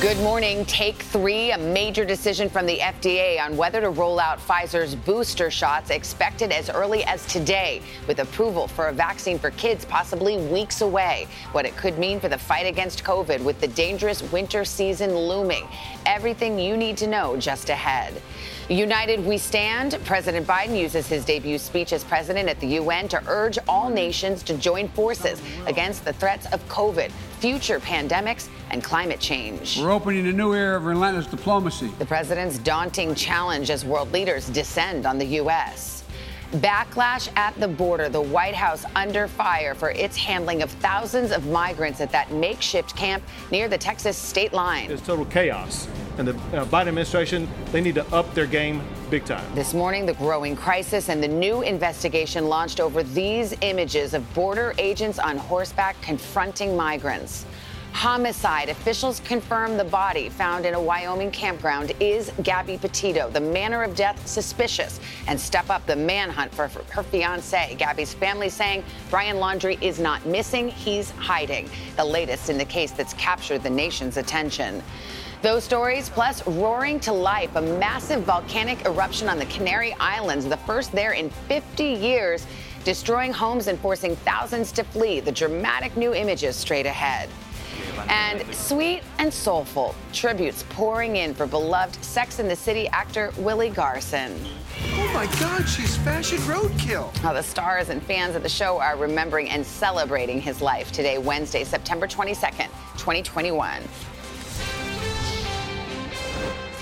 Good morning. Take three, a major decision from the FDA on whether to roll out Pfizer's booster shots expected as early as today, with approval for a vaccine for kids possibly weeks away. What it could mean for the fight against COVID with the dangerous winter season looming. Everything you need to know just ahead. United We Stand. President Biden uses his debut speech as president at the UN to urge all nations to join forces against the threats of COVID, future pandemics, and climate change. We're opening a new era of relentless diplomacy. The president's daunting challenge as world leaders descend on the U.S. Backlash at the border, the White House under fire for its handling of thousands of migrants at that makeshift camp near the Texas state line. It's total chaos. And the uh, Biden administration, they need to up their game big time. This morning, the growing crisis and the new investigation launched over these images of border agents on horseback confronting migrants. Homicide. Officials confirm the body found in a Wyoming campground is Gabby Petito. The manner of death suspicious and step up the manhunt for her fiance. Gabby's family saying Brian Laundrie is not missing, he's hiding. The latest in the case that's captured the nation's attention. Those stories, plus roaring to life, a massive volcanic eruption on the Canary Islands, the first there in 50 years, destroying homes and forcing thousands to flee. The dramatic new images straight ahead. And sweet and soulful tributes pouring in for beloved Sex and the City actor Willie Garson. Oh my God, she's fashion roadkill. Now, the stars and fans of the show are remembering and celebrating his life today, Wednesday, September 22nd, 2021.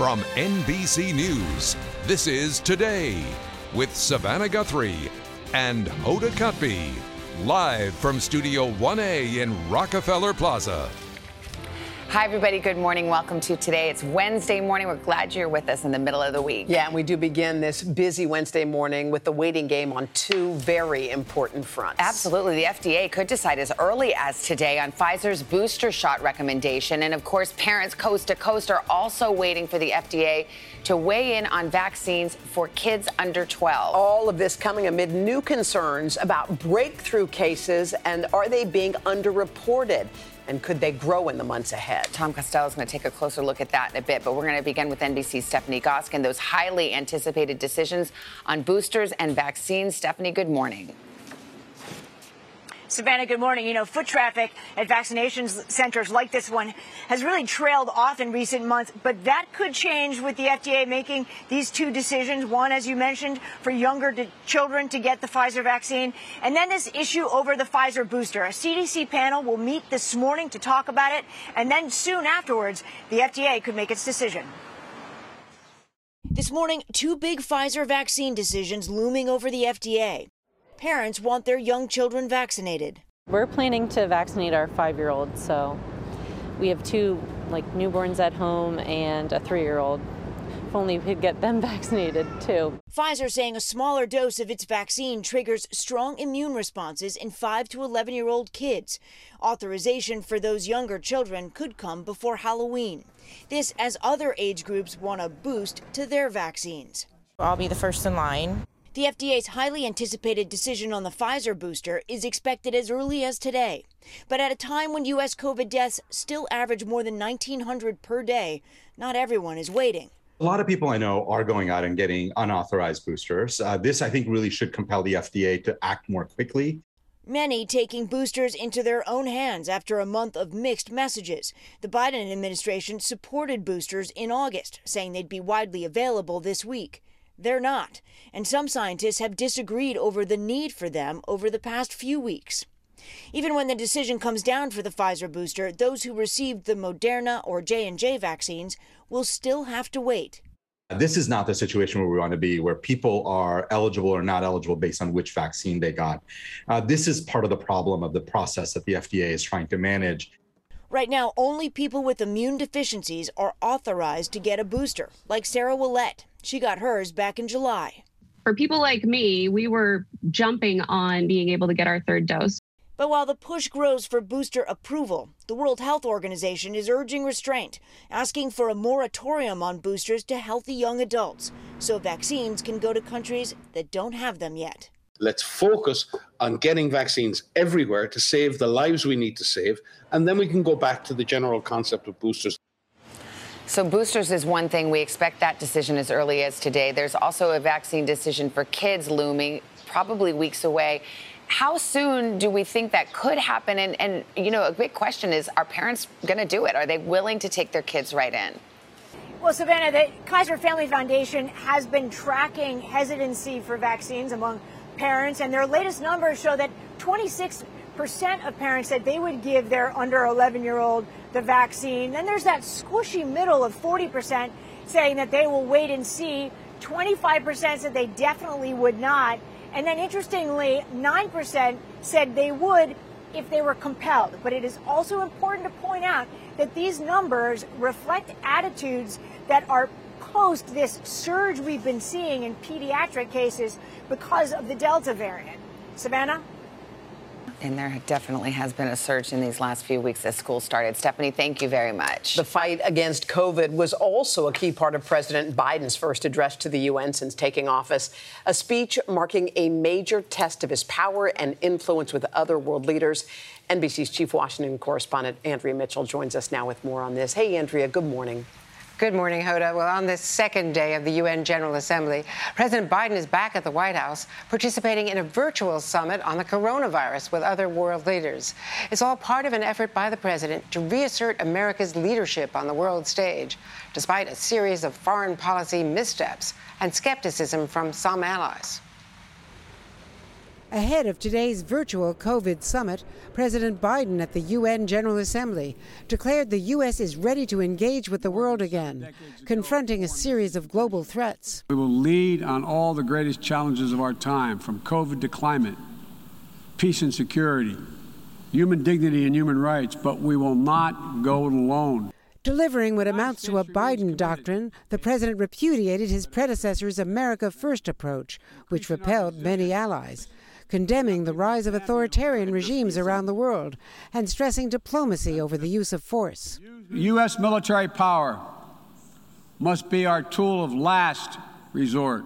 From NBC News, this is Today with Savannah Guthrie and Hoda Kotb. Live from Studio 1A in Rockefeller Plaza. Hi, everybody. Good morning. Welcome to today. It's Wednesday morning. We're glad you're with us in the middle of the week. Yeah, and we do begin this busy Wednesday morning with the waiting game on two very important fronts. Absolutely. The FDA could decide as early as today on Pfizer's booster shot recommendation. And of course, parents coast to coast are also waiting for the FDA to weigh in on vaccines for kids under 12. All of this coming amid new concerns about breakthrough cases and are they being underreported? And could they grow in the months ahead? Tom Costello is going to take a closer look at that in a bit, but we're going to begin with NBC's Stephanie Goskin. Those highly anticipated decisions on boosters and vaccines. Stephanie, good morning. Savannah, good morning. You know, foot traffic at vaccination centers like this one has really trailed off in recent months, but that could change with the FDA making these two decisions. One, as you mentioned, for younger to children to get the Pfizer vaccine, and then this issue over the Pfizer booster. A CDC panel will meet this morning to talk about it, and then soon afterwards, the FDA could make its decision. This morning, two big Pfizer vaccine decisions looming over the FDA parents want their young children vaccinated. We're planning to vaccinate our five year old, so we have two like newborns at home and a three year old. If only we could get them vaccinated too. Pfizer saying a smaller dose of its vaccine triggers strong immune responses in 5 to 11 year old kids. Authorization for those younger children could come before Halloween. This as other age groups want a boost to their vaccines. I'll be the first in line. The FDA's highly anticipated decision on the Pfizer booster is expected as early as today. But at a time when U.S. COVID deaths still average more than 1,900 per day, not everyone is waiting. A lot of people I know are going out and getting unauthorized boosters. Uh, this, I think, really should compel the FDA to act more quickly. Many taking boosters into their own hands after a month of mixed messages. The Biden administration supported boosters in August, saying they'd be widely available this week. They're not, and some scientists have disagreed over the need for them over the past few weeks. Even when the decision comes down for the Pfizer booster, those who received the Moderna or J&J vaccines will still have to wait. This is not the situation where we want to be, where people are eligible or not eligible based on which vaccine they got. Uh, this is part of the problem of the process that the FDA is trying to manage. Right now, only people with immune deficiencies are authorized to get a booster, like Sarah Willette. She got hers back in July. For people like me, we were jumping on being able to get our third dose. But while the push grows for booster approval, the World Health Organization is urging restraint, asking for a moratorium on boosters to healthy young adults so vaccines can go to countries that don't have them yet. Let's focus on getting vaccines everywhere to save the lives we need to save, and then we can go back to the general concept of boosters. So, boosters is one thing. We expect that decision as early as today. There's also a vaccine decision for kids looming, probably weeks away. How soon do we think that could happen? And, and you know, a big question is are parents going to do it? Are they willing to take their kids right in? Well, Savannah, the Kaiser Family Foundation has been tracking hesitancy for vaccines among parents, and their latest numbers show that 26 percent of parents said they would give their under 11 year old the vaccine. Then there's that squishy middle of 40 percent saying that they will wait and see. 25 percent said they definitely would not. And then interestingly, 9% said they would if they were compelled. But it is also important to point out that these numbers reflect attitudes that are post this surge we've been seeing in pediatric cases because of the Delta variant. Savannah? And there definitely has been a surge in these last few weeks as school started. Stephanie, thank you very much. The fight against COVID was also a key part of President Biden's first address to the UN since taking office, a speech marking a major test of his power and influence with other world leaders. NBC's chief Washington correspondent Andrea Mitchell joins us now with more on this. Hey, Andrea, good morning. Good morning, Hoda. Well, on this second day of the UN General Assembly, President Biden is back at the White House participating in a virtual summit on the coronavirus with other world leaders. It's all part of an effort by the president to reassert America's leadership on the world stage, despite a series of foreign policy missteps and skepticism from some allies. Ahead of today's virtual COVID summit, President Biden at the UN General Assembly declared the U.S. is ready to engage with the world again, confronting a series of global threats. We will lead on all the greatest challenges of our time, from COVID to climate, peace and security, human dignity and human rights, but we will not go it alone. Delivering what amounts to a Biden doctrine, the president repudiated his predecessor's America First approach, which repelled many allies condemning the rise of authoritarian regimes around the world and stressing diplomacy over the use of force. U.S. military power must be our tool of last resort,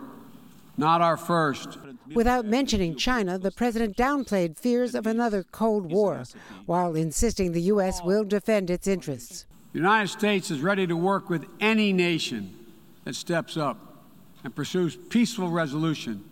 not our first. Without mentioning China, the president downplayed fears of another Cold War while insisting the U.S. will defend its interests. The United States is ready to work with any nation that steps up and pursues peaceful resolution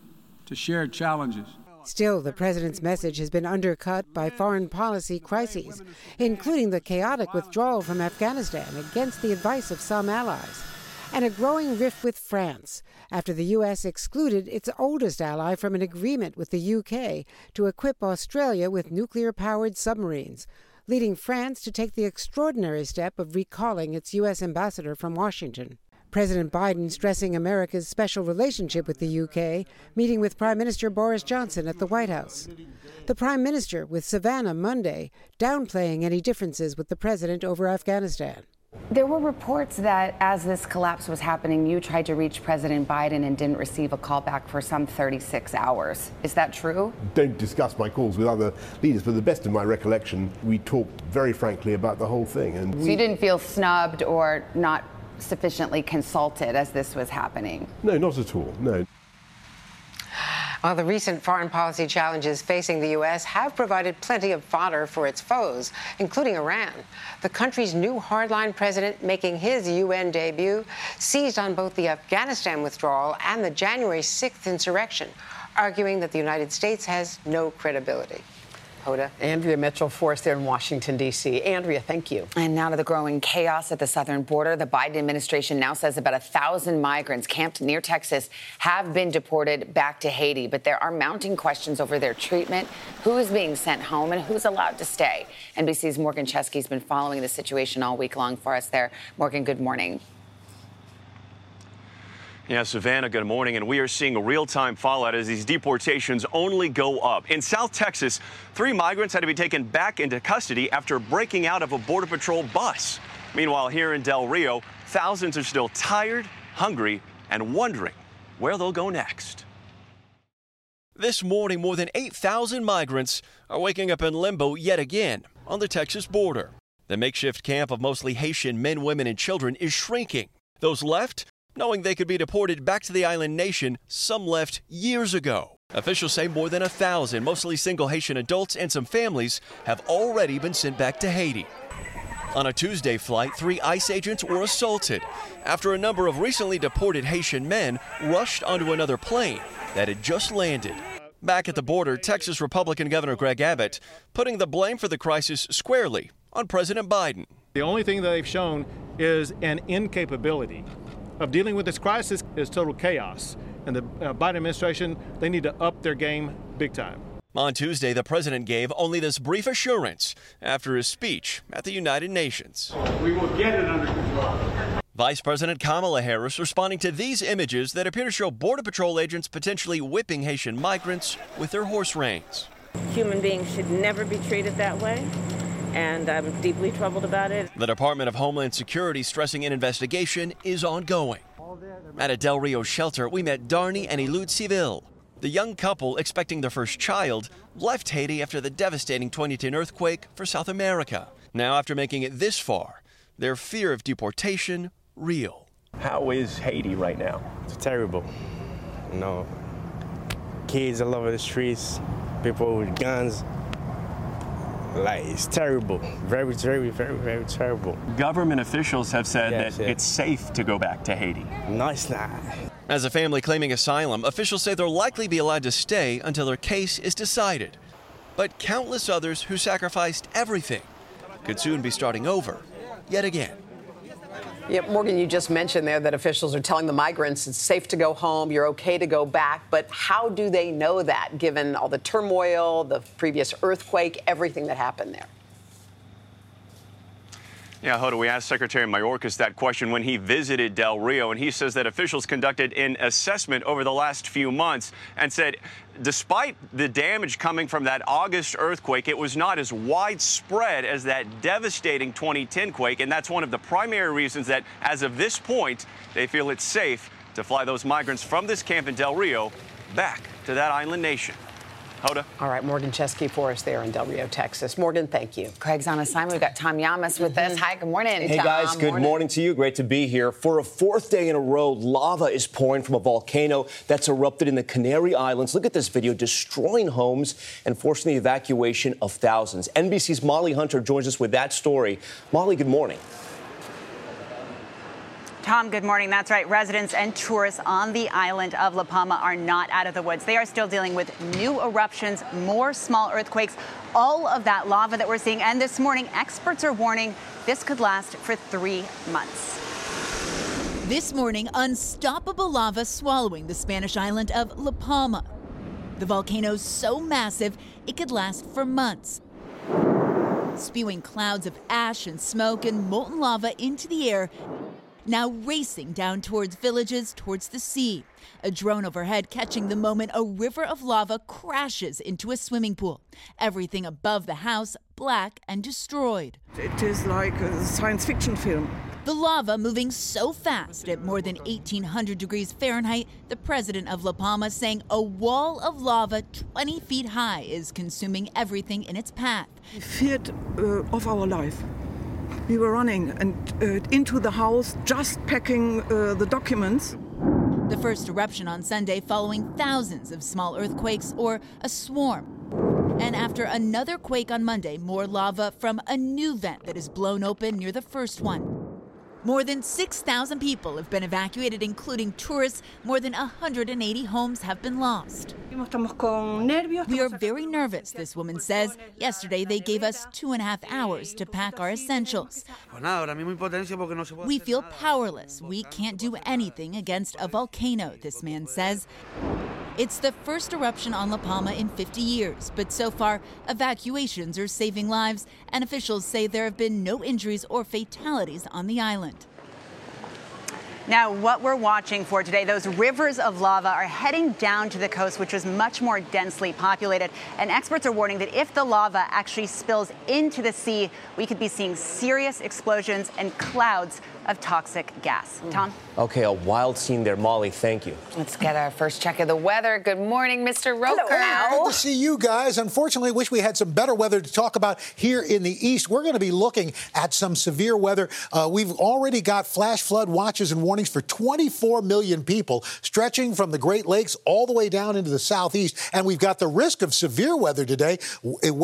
to shared challenges. Still, the president's message has been undercut by foreign policy crises, including the chaotic withdrawal from Afghanistan against the advice of some allies, and a growing rift with France after the U.S. excluded its oldest ally from an agreement with the U.K. to equip Australia with nuclear powered submarines, leading France to take the extraordinary step of recalling its U.S. ambassador from Washington. President Biden stressing America's special relationship with the UK, meeting with Prime Minister Boris Johnson at the White House. The Prime Minister with Savannah Monday, downplaying any differences with the president over Afghanistan. There were reports that as this collapse was happening, you tried to reach President Biden and didn't receive a call back for some 36 hours. Is that true? Don't discuss my calls with other leaders, but the best of my recollection, we talked very frankly about the whole thing. And so you didn't feel snubbed or not sufficiently consulted as this was happening? No, not at all. No. Well, the recent foreign policy challenges facing the U.S. have provided plenty of fodder for its foes, including Iran. The country's new hardline president, making his UN debut, seized on both the Afghanistan withdrawal and the January 6th insurrection, arguing that the United States has no credibility. Hoda. Andrea Mitchell for us there in Washington, D.C. Andrea, thank you. And now to the growing chaos at the southern border. The Biden administration now says about a thousand migrants camped near Texas have been deported back to Haiti, but there are mounting questions over their treatment, who is being sent home, and who's allowed to stay. NBC's Morgan Chesky has been following the situation all week long for us there. Morgan, good morning. Yeah, Savannah, good morning. And we are seeing a real time fallout as these deportations only go up. In South Texas, three migrants had to be taken back into custody after breaking out of a Border Patrol bus. Meanwhile, here in Del Rio, thousands are still tired, hungry, and wondering where they'll go next. This morning, more than 8,000 migrants are waking up in limbo yet again on the Texas border. The makeshift camp of mostly Haitian men, women, and children is shrinking. Those left knowing they could be deported back to the island nation, some left years ago. Officials say more than a thousand, mostly single Haitian adults and some families, have already been sent back to Haiti. On a Tuesday flight, three ICE agents were assaulted after a number of recently deported Haitian men rushed onto another plane that had just landed. Back at the border, Texas Republican Governor Greg Abbott putting the blame for the crisis squarely on President Biden. The only thing that they've shown is an incapability of dealing with this crisis is total chaos. And the uh, Biden administration, they need to up their game big time. On Tuesday, the president gave only this brief assurance after his speech at the United Nations. We will get it under control. Vice President Kamala Harris responding to these images that appear to show Border Patrol agents potentially whipping Haitian migrants with their horse reins. Human beings should never be treated that way and I'm deeply troubled about it. The Department of Homeland Security stressing an investigation is ongoing. At a Del Rio shelter, we met Darnie and Elude Civil. The young couple, expecting their first child, left Haiti after the devastating 2010 earthquake for South America. Now, after making it this far, their fear of deportation real. How is Haiti right now? It's terrible. You know, kids all over the streets, people with guns, like it's terrible, very, very, very, very terrible. Government officials have said yes, that yes. it's safe to go back to Haiti. No, it's not. As a family claiming asylum, officials say they'll likely be allowed to stay until their case is decided. But countless others who sacrificed everything could soon be starting over yet again. Yeah, Morgan, you just mentioned there that officials are telling the migrants it's safe to go home, you're okay to go back. But how do they know that, given all the turmoil, the previous earthquake, everything that happened there? Yeah, Hoda, we asked Secretary Mayorkas that question when he visited Del Rio, and he says that officials conducted an assessment over the last few months and said despite the damage coming from that August earthquake, it was not as widespread as that devastating 2010 quake, and that's one of the primary reasons that, as of this point, they feel it's safe to fly those migrants from this camp in Del Rio back to that island nation. Hoda. All right, Morgan Chesky for us there in Del Rio, Texas. Morgan, thank you. Craig's on assignment. We've got Tom Llamas with us. Mm-hmm. Hi, good morning. Hey Tom. guys, good morning. morning to you. Great to be here. For a fourth day in a row, lava is pouring from a volcano that's erupted in the Canary Islands. Look at this video destroying homes and forcing the evacuation of thousands. NBC's Molly Hunter joins us with that story. Molly, good morning. Tom, good morning. That's right. Residents and tourists on the island of La Palma are not out of the woods. They are still dealing with new eruptions, more small earthquakes, all of that lava that we're seeing. And this morning, experts are warning this could last for three months. This morning, unstoppable lava swallowing the Spanish island of La Palma. The volcano's so massive, it could last for months. Spewing clouds of ash and smoke and molten lava into the air now racing down towards villages, towards the sea. A drone overhead catching the moment a river of lava crashes into a swimming pool. Everything above the house black and destroyed. It is like a science fiction film. The lava moving so fast at more than 1800 degrees Fahrenheit, the president of La Palma saying a wall of lava 20 feet high is consuming everything in its path. Feared uh, of our life. We were running and uh, into the house, just packing uh, the documents. The first eruption on Sunday following thousands of small earthquakes or a swarm. And after another quake on Monday, more lava from a new vent that is blown open near the first one. More than 6,000 people have been evacuated, including tourists. More than 180 homes have been lost. We are very nervous, this woman says. Yesterday, they gave us two and a half hours to pack our essentials. We feel powerless. We can't do anything against a volcano, this man says. It's the first eruption on La Palma in 50 years, but so far, evacuations are saving lives, and officials say there have been no injuries or fatalities on the island. Now, what we're watching for today, those rivers of lava are heading down to the coast, which is much more densely populated. And experts are warning that if the lava actually spills into the sea, we could be seeing serious explosions and clouds of toxic gas. Tom? Okay, a wild scene there. Molly, thank you. Let's get our first check of the weather. Good morning, Mr. Roker. Good to see you guys. Unfortunately, wish we had some better weather to talk about here in the east. We're going to be looking at some severe weather. Uh, we've already got flash flood watches and warnings for 24 million people, stretching from the Great Lakes all the way down into the southeast. And we've got the risk of severe weather today,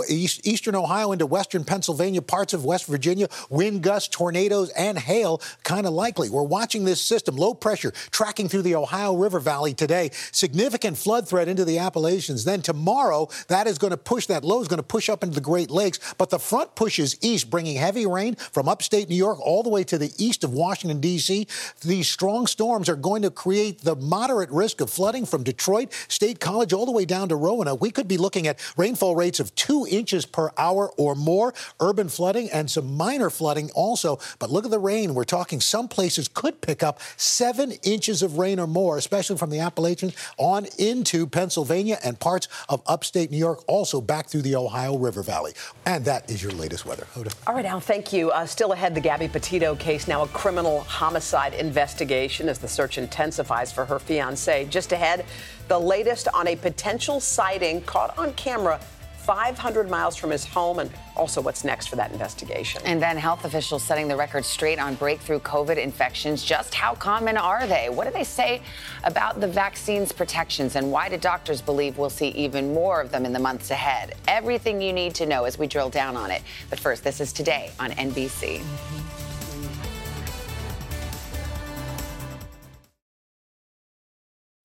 eastern Ohio into western Pennsylvania, parts of West Virginia, wind gusts, tornadoes, and hail kind of likely. We're watching this system, low pressure, tracking through the Ohio River Valley today. Significant flood threat into the Appalachians. Then tomorrow, that is going to push, that low is going to push up into the Great Lakes. But the front pushes east, bringing heavy rain from upstate New York all the way to the east of Washington, D.C. These strong storms are going to create the moderate risk of flooding from Detroit State College all the way down to Roanoke. We could be looking at rainfall rates of two inches per hour or more, urban flooding, and some minor flooding also. But look at the rain. We're talking some places could pick up seven inches of rain or more, especially from the Appalachians on into Pennsylvania and parts of upstate New York, also back through the Ohio River Valley. And that is your latest weather. Hoda. All right, Al, thank you. Uh, still ahead, the Gabby Petito case, now a criminal homicide investigation as the search intensifies for her fiance. Just ahead, the latest on a potential sighting caught on camera 500 miles from his home, and also what's next for that investigation. And then health officials setting the record straight on breakthrough COVID infections. Just how common are they? What do they say about the vaccine's protections? And why do doctors believe we'll see even more of them in the months ahead? Everything you need to know as we drill down on it. But first, this is today on NBC. Mm-hmm.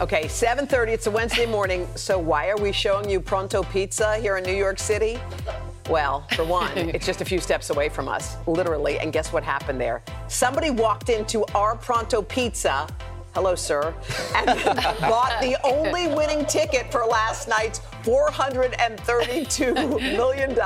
Okay, 7:30. It's a Wednesday morning. So why are we showing you Pronto Pizza here in New York City? Well, for one, it's just a few steps away from us, literally. And guess what happened there? Somebody walked into our Pronto Pizza. Hello, sir. And bought the only winning ticket for last night's $432 million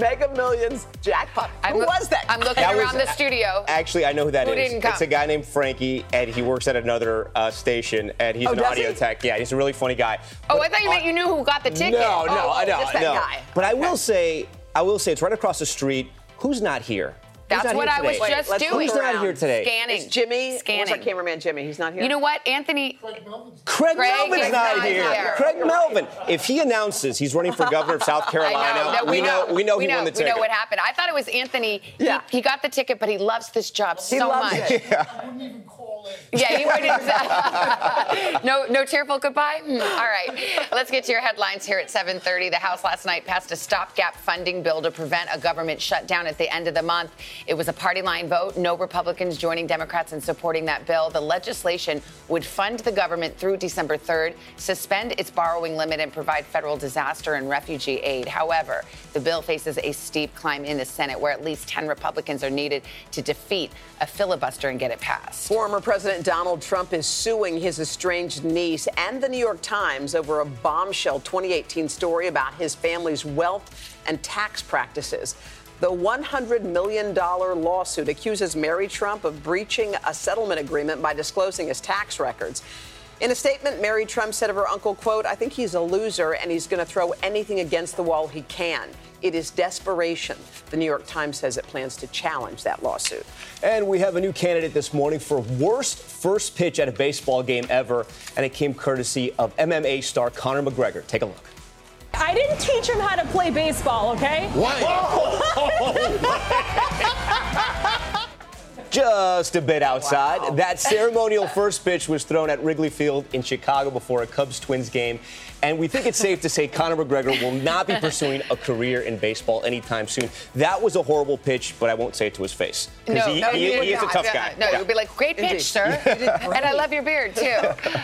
Mega Millions jackpot. I'm Who look- was that? I'm looking That around was- the studio. Actually, I know who that Who is. didn't come? It's a guy named Frankie, and he works at another uh, station, and he's Oh, an audio he? tech. Yeah, he's a really funny guy. Oh, I thought you meant you knew who got the ticket. No, no, oh, I know, just that no. guy. But I will say, I will say, it's right across the street. Who's not here? Who's That's what I was today? just let's doing. Who's not here today? Scanning. Is Jimmy? Scanning. Where's our cameraman Jimmy? He's not here. You know what, Anthony? Craig, Craig Melvin's is not, not here. here. Craig Melvin. If he announces he's running for governor of South Carolina, I know. that we, know, we know he won the ticket. We know what happened. I thought it was Anthony. Yeah. He, he got the ticket, but he loves this job He so loves it. Yeah, he wouldn't. no, no tearful goodbye. Hmm, All right, let's get to your headlines here at 7:30. The House last night passed a stopgap funding bill to prevent a government shutdown at the end of the month. It was a party line vote. No Republicans joining Democrats in supporting that bill. The legislation would fund the government through December 3rd, suspend its borrowing limit, and provide federal disaster and refugee aid. However, the bill faces a steep climb in the Senate, where at least 10 Republicans are needed to defeat a filibuster and get it passed. Former President Donald Trump is suing his estranged niece and the New York Times over a bombshell 2018 story about his family's wealth and tax practices. The $100 million lawsuit accuses Mary Trump of breaching a settlement agreement by disclosing his tax records. In a statement, Mary Trump said of her uncle, quote, I think he's a loser and he's going to throw anything against the wall he can. It is desperation. The New York Times says it plans to challenge that lawsuit. And we have a new candidate this morning for worst first pitch at a baseball game ever, and it came courtesy of MMA star Conor McGregor. Take a look. I didn't teach him how to play baseball, okay? What? Oh, Just a bit outside. Wow. That ceremonial first pitch was thrown at Wrigley Field in Chicago before a Cubs Twins game. And we think it's safe to say Conor McGregor will not be pursuing a career in baseball anytime soon. That was a horrible pitch, but I won't say it to his face. No, he, no, he, he is a tough guy. No, yeah. you'll be like, great pitch, Indeed. sir. and I love your beard, too.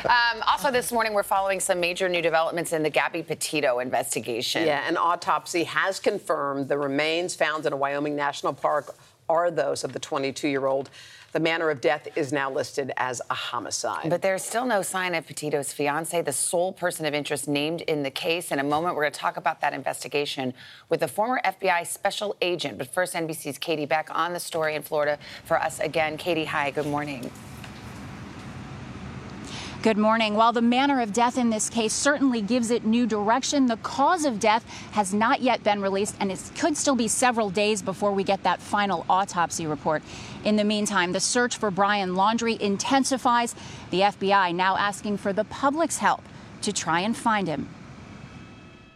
Um, also, this morning, we're following some major new developments in the Gabby Petito investigation. Yeah, an autopsy has confirmed the remains found in a Wyoming national park are those of the 22 year old. The manner of death is now listed as a homicide. But there's still no sign of Petito's fiance, the sole person of interest named in the case. In a moment, we're going to talk about that investigation with the former FBI special agent. But first, NBC's Katie Beck on the story in Florida for us again. Katie, hi, good morning. Good morning. While the manner of death in this case certainly gives it new direction, the cause of death has not yet been released, and it could still be several days before we get that final autopsy report. In the meantime, the search for Brian Laundrie intensifies. The FBI now asking for the public's help to try and find him.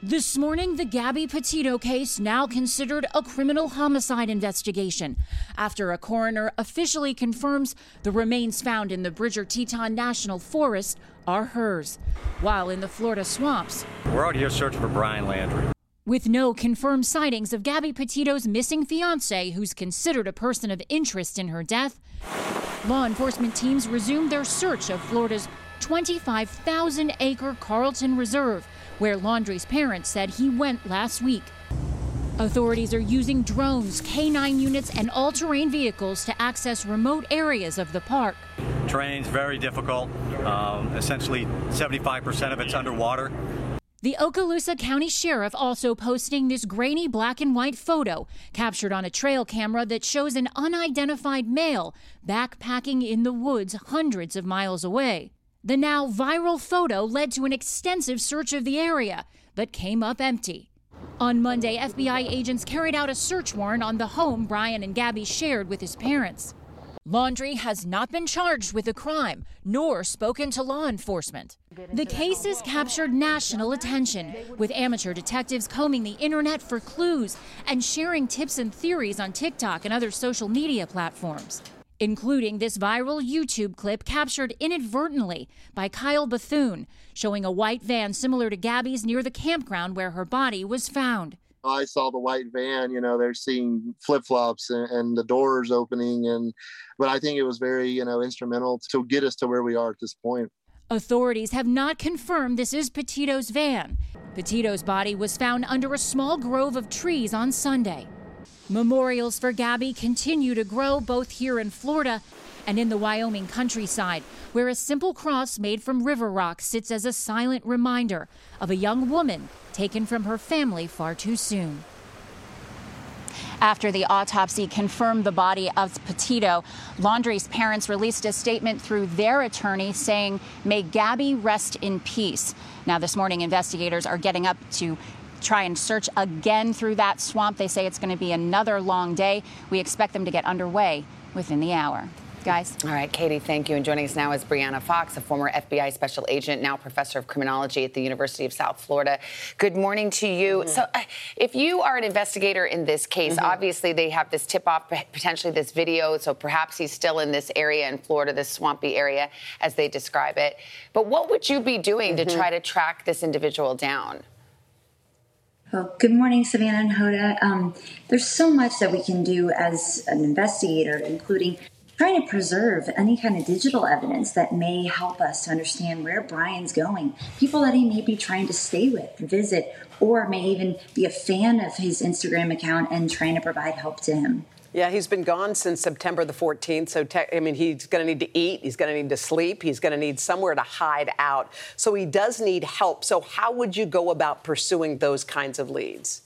This morning, the Gabby Petito case now considered a criminal homicide investigation after a coroner officially confirms the remains found in the Bridger Teton National Forest are hers, while in the Florida swamps. We're out here searching for Brian Laundrie. With no confirmed sightings of Gabby Petito's missing fiance, who's considered a person of interest in her death, law enforcement teams resumed their search of Florida's 25,000 acre Carlton Reserve where Laundrie's parents said he went last week. Authorities are using drones, K9 units, and all terrain vehicles to access remote areas of the park. Terrain's very difficult. Um, essentially, 75% of it's underwater. The Okaloosa County Sheriff also posting this grainy black and white photo captured on a trail camera that shows an unidentified male backpacking in the woods hundreds of miles away. The now viral photo led to an extensive search of the area, but came up empty. On Monday, FBI agents carried out a search warrant on the home Brian and Gabby shared with his parents. Laundrie has not been charged with a crime, nor spoken to law enforcement. The case has captured national attention, with amateur detectives combing the internet for clues and sharing tips and theories on TikTok and other social media platforms including this viral YouTube clip captured inadvertently by Kyle Bethune, showing a white van similar to Gabby's near the campground where her body was found. I saw the white van, you know, they're seeing flip flops and, and, the doors opening. And, but I think it was very, you know, instrumental to get us to where we are at this point. Authorities have not confirmed this is Petito's van. Petito's body was found under a small grove of trees on Sunday. Memorials for Gabby continue to grow both here in Florida and in the Wyoming countryside, where a simple cross made from river rock sits as a silent reminder of a young woman taken from her family far too soon. After the autopsy confirmed the body of Petito, Laundrie's parents released a statement through their attorney saying, May Gabby rest in peace. Now, this morning, investigators are getting up to try and search again through that swamp. They say it's going to be another long day. We expect them to get underway within the hour. Guys. All right, Katie, thank you. And joining us now is Bryanna Fox, a former FBI special agent, now professor of criminology at the University of South Florida. Good morning to you. Mm-hmm. So, uh, if you are an investigator in this case, mm-hmm. obviously they have this tip off, potentially this video, so perhaps he's still in this area in Florida, this swampy area, as they describe it. But what would you be doing mm-hmm. to try to track this individual down? Well, good morning, Savannah and Hoda. Um, there's so much that we can do as an investigator, including trying to preserve any kind of digital evidence that may help us to understand where Brian's going, people that he may be trying to stay with, visit, or may even be a fan of his Instagram account and trying to provide help to him. Yeah, he's been gone since September the 14th. So, te- I mean, he's going to need to eat. He's going to need to sleep. He's going to need somewhere to hide out. So, he does need help. So, how would you go about pursuing those kinds of leads?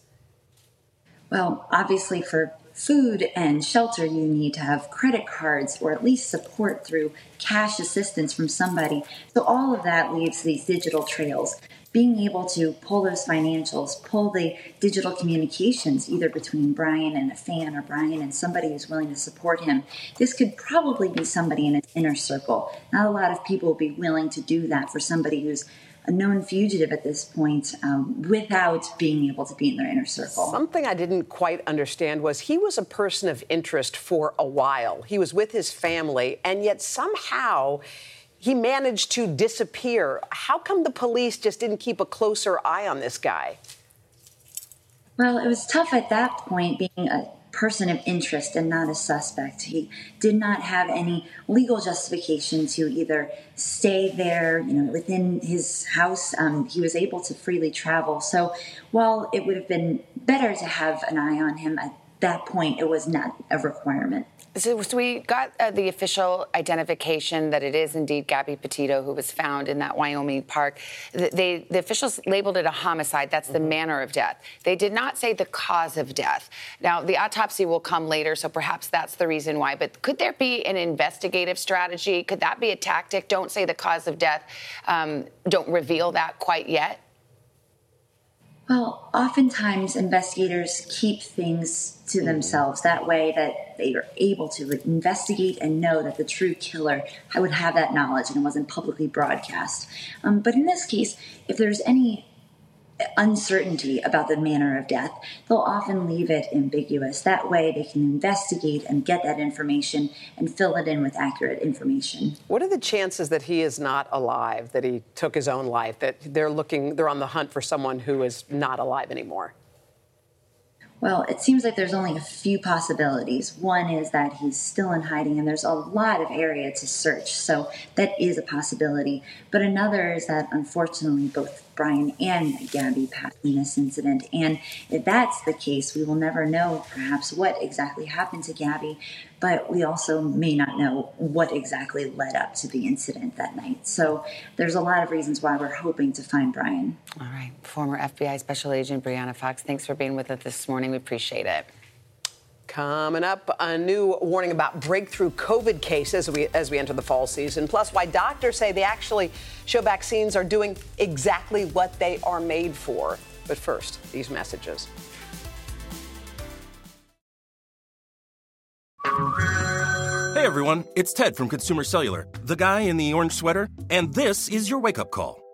Well, obviously, for food and shelter, you need to have credit cards or at least support through cash assistance from somebody. So all of that leaves these digital trails being able to pull those financials, pull the digital communications either between Brian and a fan or Brian and somebody who's willing to support him, this could probably be somebody in his inner circle. Not a lot of people will be willing to do that for somebody who's a known fugitive at this point um, without being able to be in their inner circle. Something I didn't quite understand was he was a person of interest for a while. He was with his family, and yet somehow he managed to disappear. How come the police just didn't keep a closer eye on this guy? Well, it was tough at that point being a person of interest and not a suspect. He did not have any legal justification to either stay there, you know, within his house. Um, he was able to freely travel. So while it would have been better to have an eye on him that point, it was not a requirement. So, so we got uh, the official identification that it is indeed Gabby Petito who was found in that Wyoming park. They, the officials labeled it a homicide. That's the mm-hmm. manner of death. They did not say the cause of death. Now, the autopsy will come later, so perhaps that's the reason why. But could there be an investigative strategy? Could that be a tactic? Don't say the cause of death. Um, don't reveal that quite yet. Well, oftentimes investigators keep things to themselves that way that they are able to investigate and know that the true killer would have that knowledge and it wasn't publicly broadcast. Um, but in this case, if there's any uncertainty about the manner of death, they'll often leave it ambiguous. That way, they can investigate and get that information and fill it in with accurate information. What are the chances that he is not alive, that he took his own life, that they're looking, they're on the hunt for someone who is not alive anymore? Well, it seems like there's only a few possibilities. One is that he's still in hiding and there's a lot of area to search, so that is a possibility. But another is that unfortunately both Brian and Gabby passed in this incident. And if that's the case, we will never know perhaps what exactly happened to Gabby, but we also may not know what exactly led up to the incident that night. So there's a lot of reasons why we're hoping to find Brian. All right. Former FBI Special Agent Bryanna Fox, thanks for being with us this morning. We appreciate it. Coming up, a new warning about breakthrough COVID cases as we, as we enter the fall season, plus why doctors say they actually show vaccines are doing exactly what they are made for. But first, these messages. Hey everyone, it's Ted from Consumer Cellular, the guy in the orange sweater, and this is your wake up call.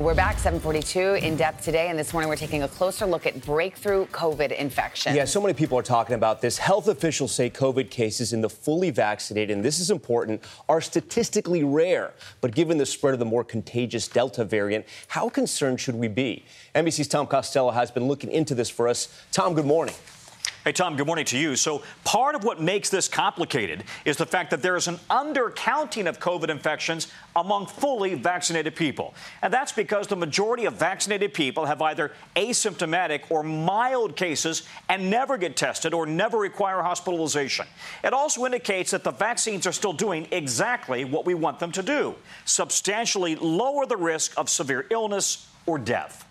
We're back 742 in depth today, and this morning we're taking a closer look at breakthrough COVID infection. Yeah, so many people are talking about this. Health officials say COVID cases in the fully vaccinated, and this is important, are statistically rare. But given the spread of the more contagious Delta variant, how concerned should we be? NBC's Tom Costello has been looking into this for us. Tom, good morning. Hey, Tom, good morning to you. So, part of what makes this complicated is the fact that there is an undercounting of COVID infections among fully vaccinated people. And that's because the majority of vaccinated people have either asymptomatic or mild cases and never get tested or never require hospitalization. It also indicates that the vaccines are still doing exactly what we want them to do substantially lower the risk of severe illness or death.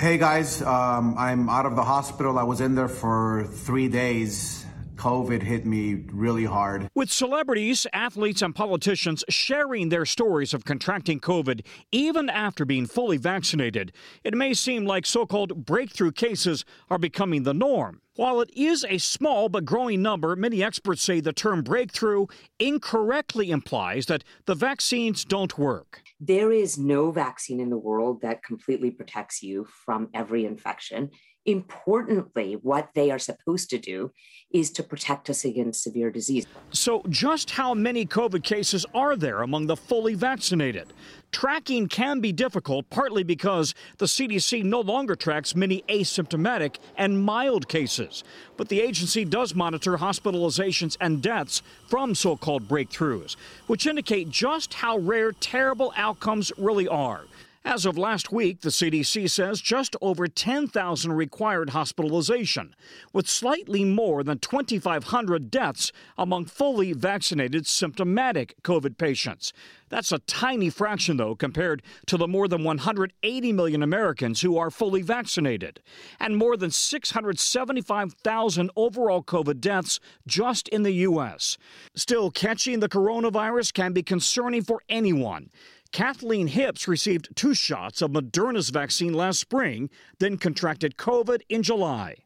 Hey guys, um, I'm out of the hospital. I was in there for three days. COVID hit me really hard. With celebrities, athletes, and politicians sharing their stories of contracting COVID even after being fully vaccinated, it may seem like so called breakthrough cases are becoming the norm. While it is a small but growing number, many experts say the term breakthrough incorrectly implies that the vaccines don't work. There is no vaccine in the world that completely protects you from every infection. importantly, what they are supposed to do is to protect us against severe disease. So, just how many COVID cases are there among the fully vaccinated? Tracking can be difficult, partly because the CDC no longer tracks many asymptomatic and mild cases. But the agency does monitor hospitalizations and deaths from so called breakthroughs, which indicate just how rare terrible outcomes really are. As of last week, the CDC says just over 10,000 required hospitalization, with slightly more than 2,500 deaths among fully vaccinated symptomatic COVID patients. That's a tiny fraction, though, compared to the more than 180 million Americans who are fully vaccinated, and more than 675,000 overall COVID deaths just in the U.S. Still, catching the coronavirus can be concerning for anyone. Kathleen Hips received two shots of Moderna's vaccine last spring, then contracted COVID in July.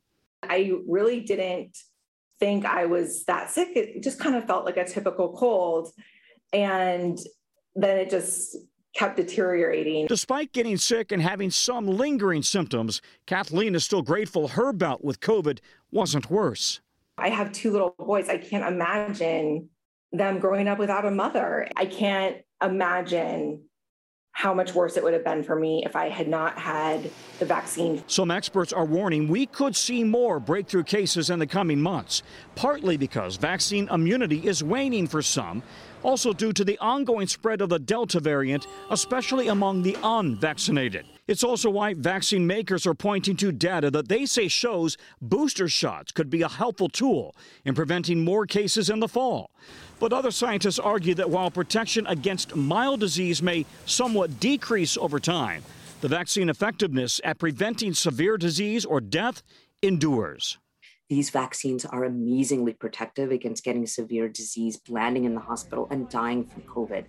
I really didn't think I was that sick. It just kind of felt like a typical cold. And then it just kept deteriorating. Despite getting sick and having some lingering symptoms, Kathleen is still grateful her bout with COVID wasn't worse. I have two little boys. I can't imagine them growing up without a mother. I can't imagine how much worse it would have been for me if I had not had the vaccine. Some experts are warning we could see more breakthrough cases in the coming months, partly because vaccine immunity is waning for some, also due to the ongoing spread of the Delta variant, especially among the unvaccinated. It's also why vaccine makers are pointing to data that they say shows booster shots could be a helpful tool in preventing more cases in the fall. But other scientists argue that while protection against mild disease may somewhat decrease over time, the vaccine effectiveness at preventing severe disease or death endures. These vaccines are amazingly protective against getting severe disease, landing in the hospital, and dying from COVID.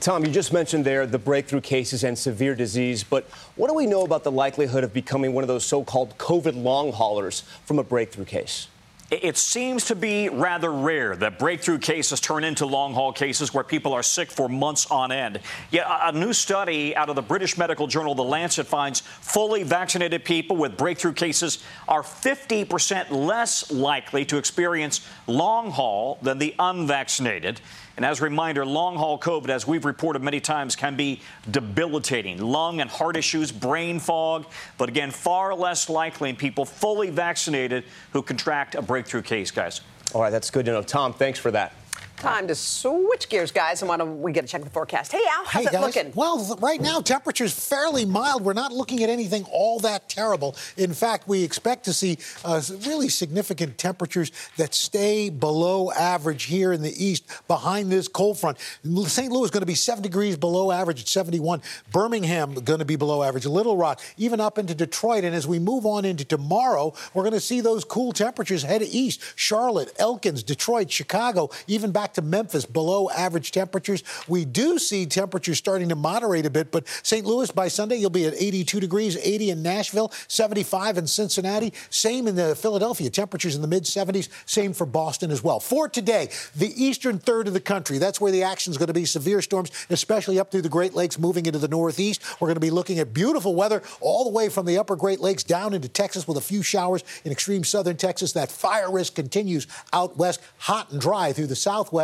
Tom, you just mentioned there the breakthrough cases and severe disease, but what do we know about the likelihood of becoming one of those so called COVID long haulers from a breakthrough case? It seems to be rather rare that breakthrough cases turn into long haul cases where people are sick for months on end. Yet a new study out of the British medical journal The Lancet finds fully vaccinated people with breakthrough cases are 50% less likely to experience long haul than the unvaccinated. And as a reminder, long haul COVID, as we've reported many times, can be debilitating. Lung and heart issues, brain fog, but again, far less likely in people fully vaccinated who contract a breakthrough case, guys. All right, that's good to know. Tom, thanks for that. Time to switch gears, guys, and why don't we get to check the forecast? Hey, Al, how's hey, it guys. looking? Well, right now, temperature's fairly mild. We're not looking at anything all that terrible. In fact, we expect to see uh, really significant temperatures that stay below average here in the east behind this cold front. St. Louis is going to be 7 degrees below average at 71. Birmingham going to be below average. Little Rock, even up into Detroit. And as we move on into tomorrow, we're going to see those cool temperatures head east. Charlotte, Elkins, Detroit, Chicago, even back to Memphis, below average temperatures. We do see temperatures starting to moderate a bit, but St. Louis by Sunday, you'll be at 82 degrees, 80 in Nashville, 75 in Cincinnati. Same in the Philadelphia, temperatures in the mid 70s. Same for Boston as well. For today, the eastern third of the country, that's where the action is going to be severe storms, especially up through the Great Lakes, moving into the northeast. We're going to be looking at beautiful weather all the way from the upper Great Lakes down into Texas with a few showers in extreme southern Texas. That fire risk continues out west, hot and dry through the southwest.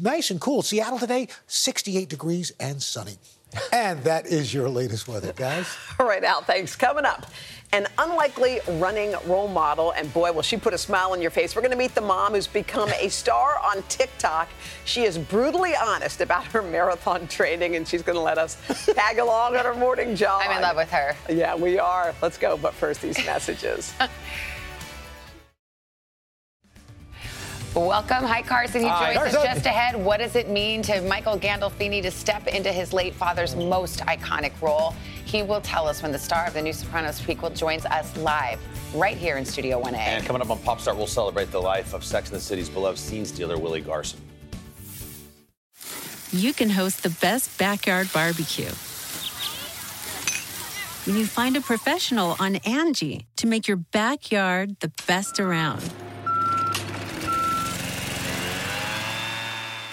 Nice and cool. Seattle today, 68 degrees and sunny. and that is your latest weather, guys. All right, Al, thanks. Coming up, an unlikely running role model, and boy, will she put a smile on your face. We're going to meet the mom who's become a star on TikTok. She is brutally honest about her marathon training, and she's going to let us tag along on her morning jog. I'm in love with her. Yeah, we are. Let's go. But first, these messages. Welcome. Hi, Carson. He Hi. joins us just ahead. What does it mean to Michael Gandolfini to step into his late father's most iconic role? He will tell us when the star of the new Sopranos prequel joins us live right here in Studio 1A. And coming up on Pop Start, we'll celebrate the life of Sex and the City's beloved scenes dealer, Willie Garson. you can host the best backyard barbecue. When you find a professional on Angie to make your backyard the best around.